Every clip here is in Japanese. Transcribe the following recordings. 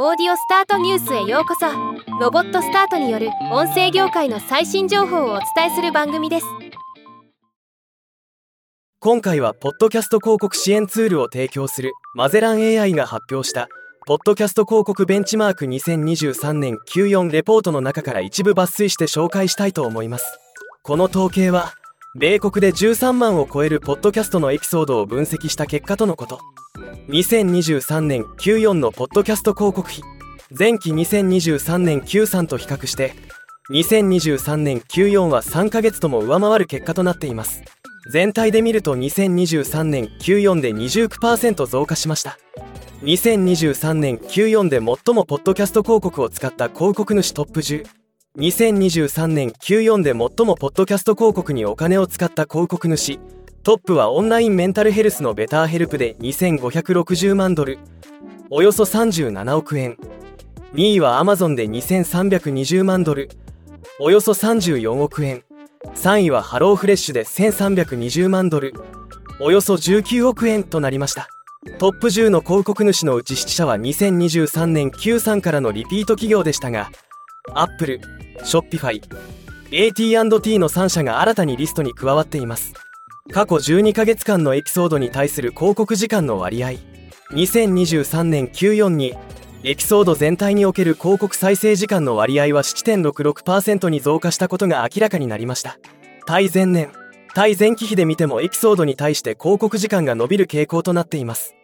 オーディオスタートニュースへようこそ。ロボットスタートによる音声業界の最新情報をお伝えする番組です。今回はポッドキャスト広告支援ツールを提供するマゼラン AI が発表したポッドキャスト広告ベンチマーク2023年94レポートの中から一部抜粋して紹介したいと思います。この統計は米国で13万を超えるポッドキャストのエピソードを分析した結果とのこと。2023年94のポッドキャスト広告費。前期2023年93と比較して2023年94は3ヶ月とも上回る結果となっています。全体で見ると2023年94で29%増加しました。2023年94で最もポッドキャスト広告を使った広告主トップ10 2023年94で最もポッドキャスト広告にお金を使った広告主。トップはオンラインメンタルヘルスの BetterHelp で2560万ドル。およそ37億円2位はアマゾンで2320万ドル。およそ34億円3位は HelloFresh で1320万ドル。およそ19億円となりました。トップ10の広告主のうち7社は2023年 Q3 からのリピート企業でしたが Apple Shopify AT&T の3社が新たにリストに加わっています。過去12ヶ月間のエピソードに対する広告時間の割合。2023年94にエピソード全体における広告再生時間の割合は7.66%に増加したことが明らかになりました。対前年対前期比で見てもエピソードに対して広告時間が伸びる傾向となっています。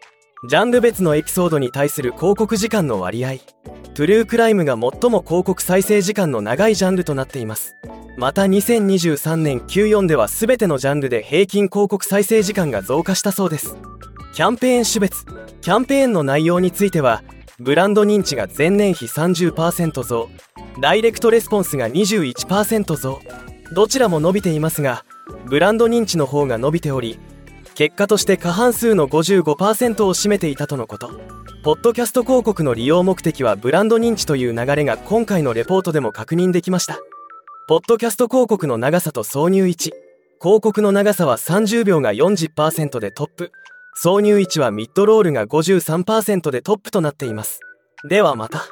ジャンル別のエピソードに対する広告時間の割合。トゥルークライムが最も広告再生時間の長いジャンルとなっています。また2023年94では全てのジャンルで平均広告再生時間が増加したそうです。キャンペーン種別キャンペーンの内容についてはブランド認知が前年比30%増ダイレクトレスポンスが21%増どちらも伸びていますがブランド認知の方が伸びており結果として過半数の55%を占めていたとのこと。ポッドキャスト広告の利用目的はブランド認知という流れが今回のレポートでも確認できました。ポッドキャスト広告の長さと挿入位置。広告の長さは30秒が40%でトップ。挿入位置はミッドロールが53%でトップとなっています。ではまた。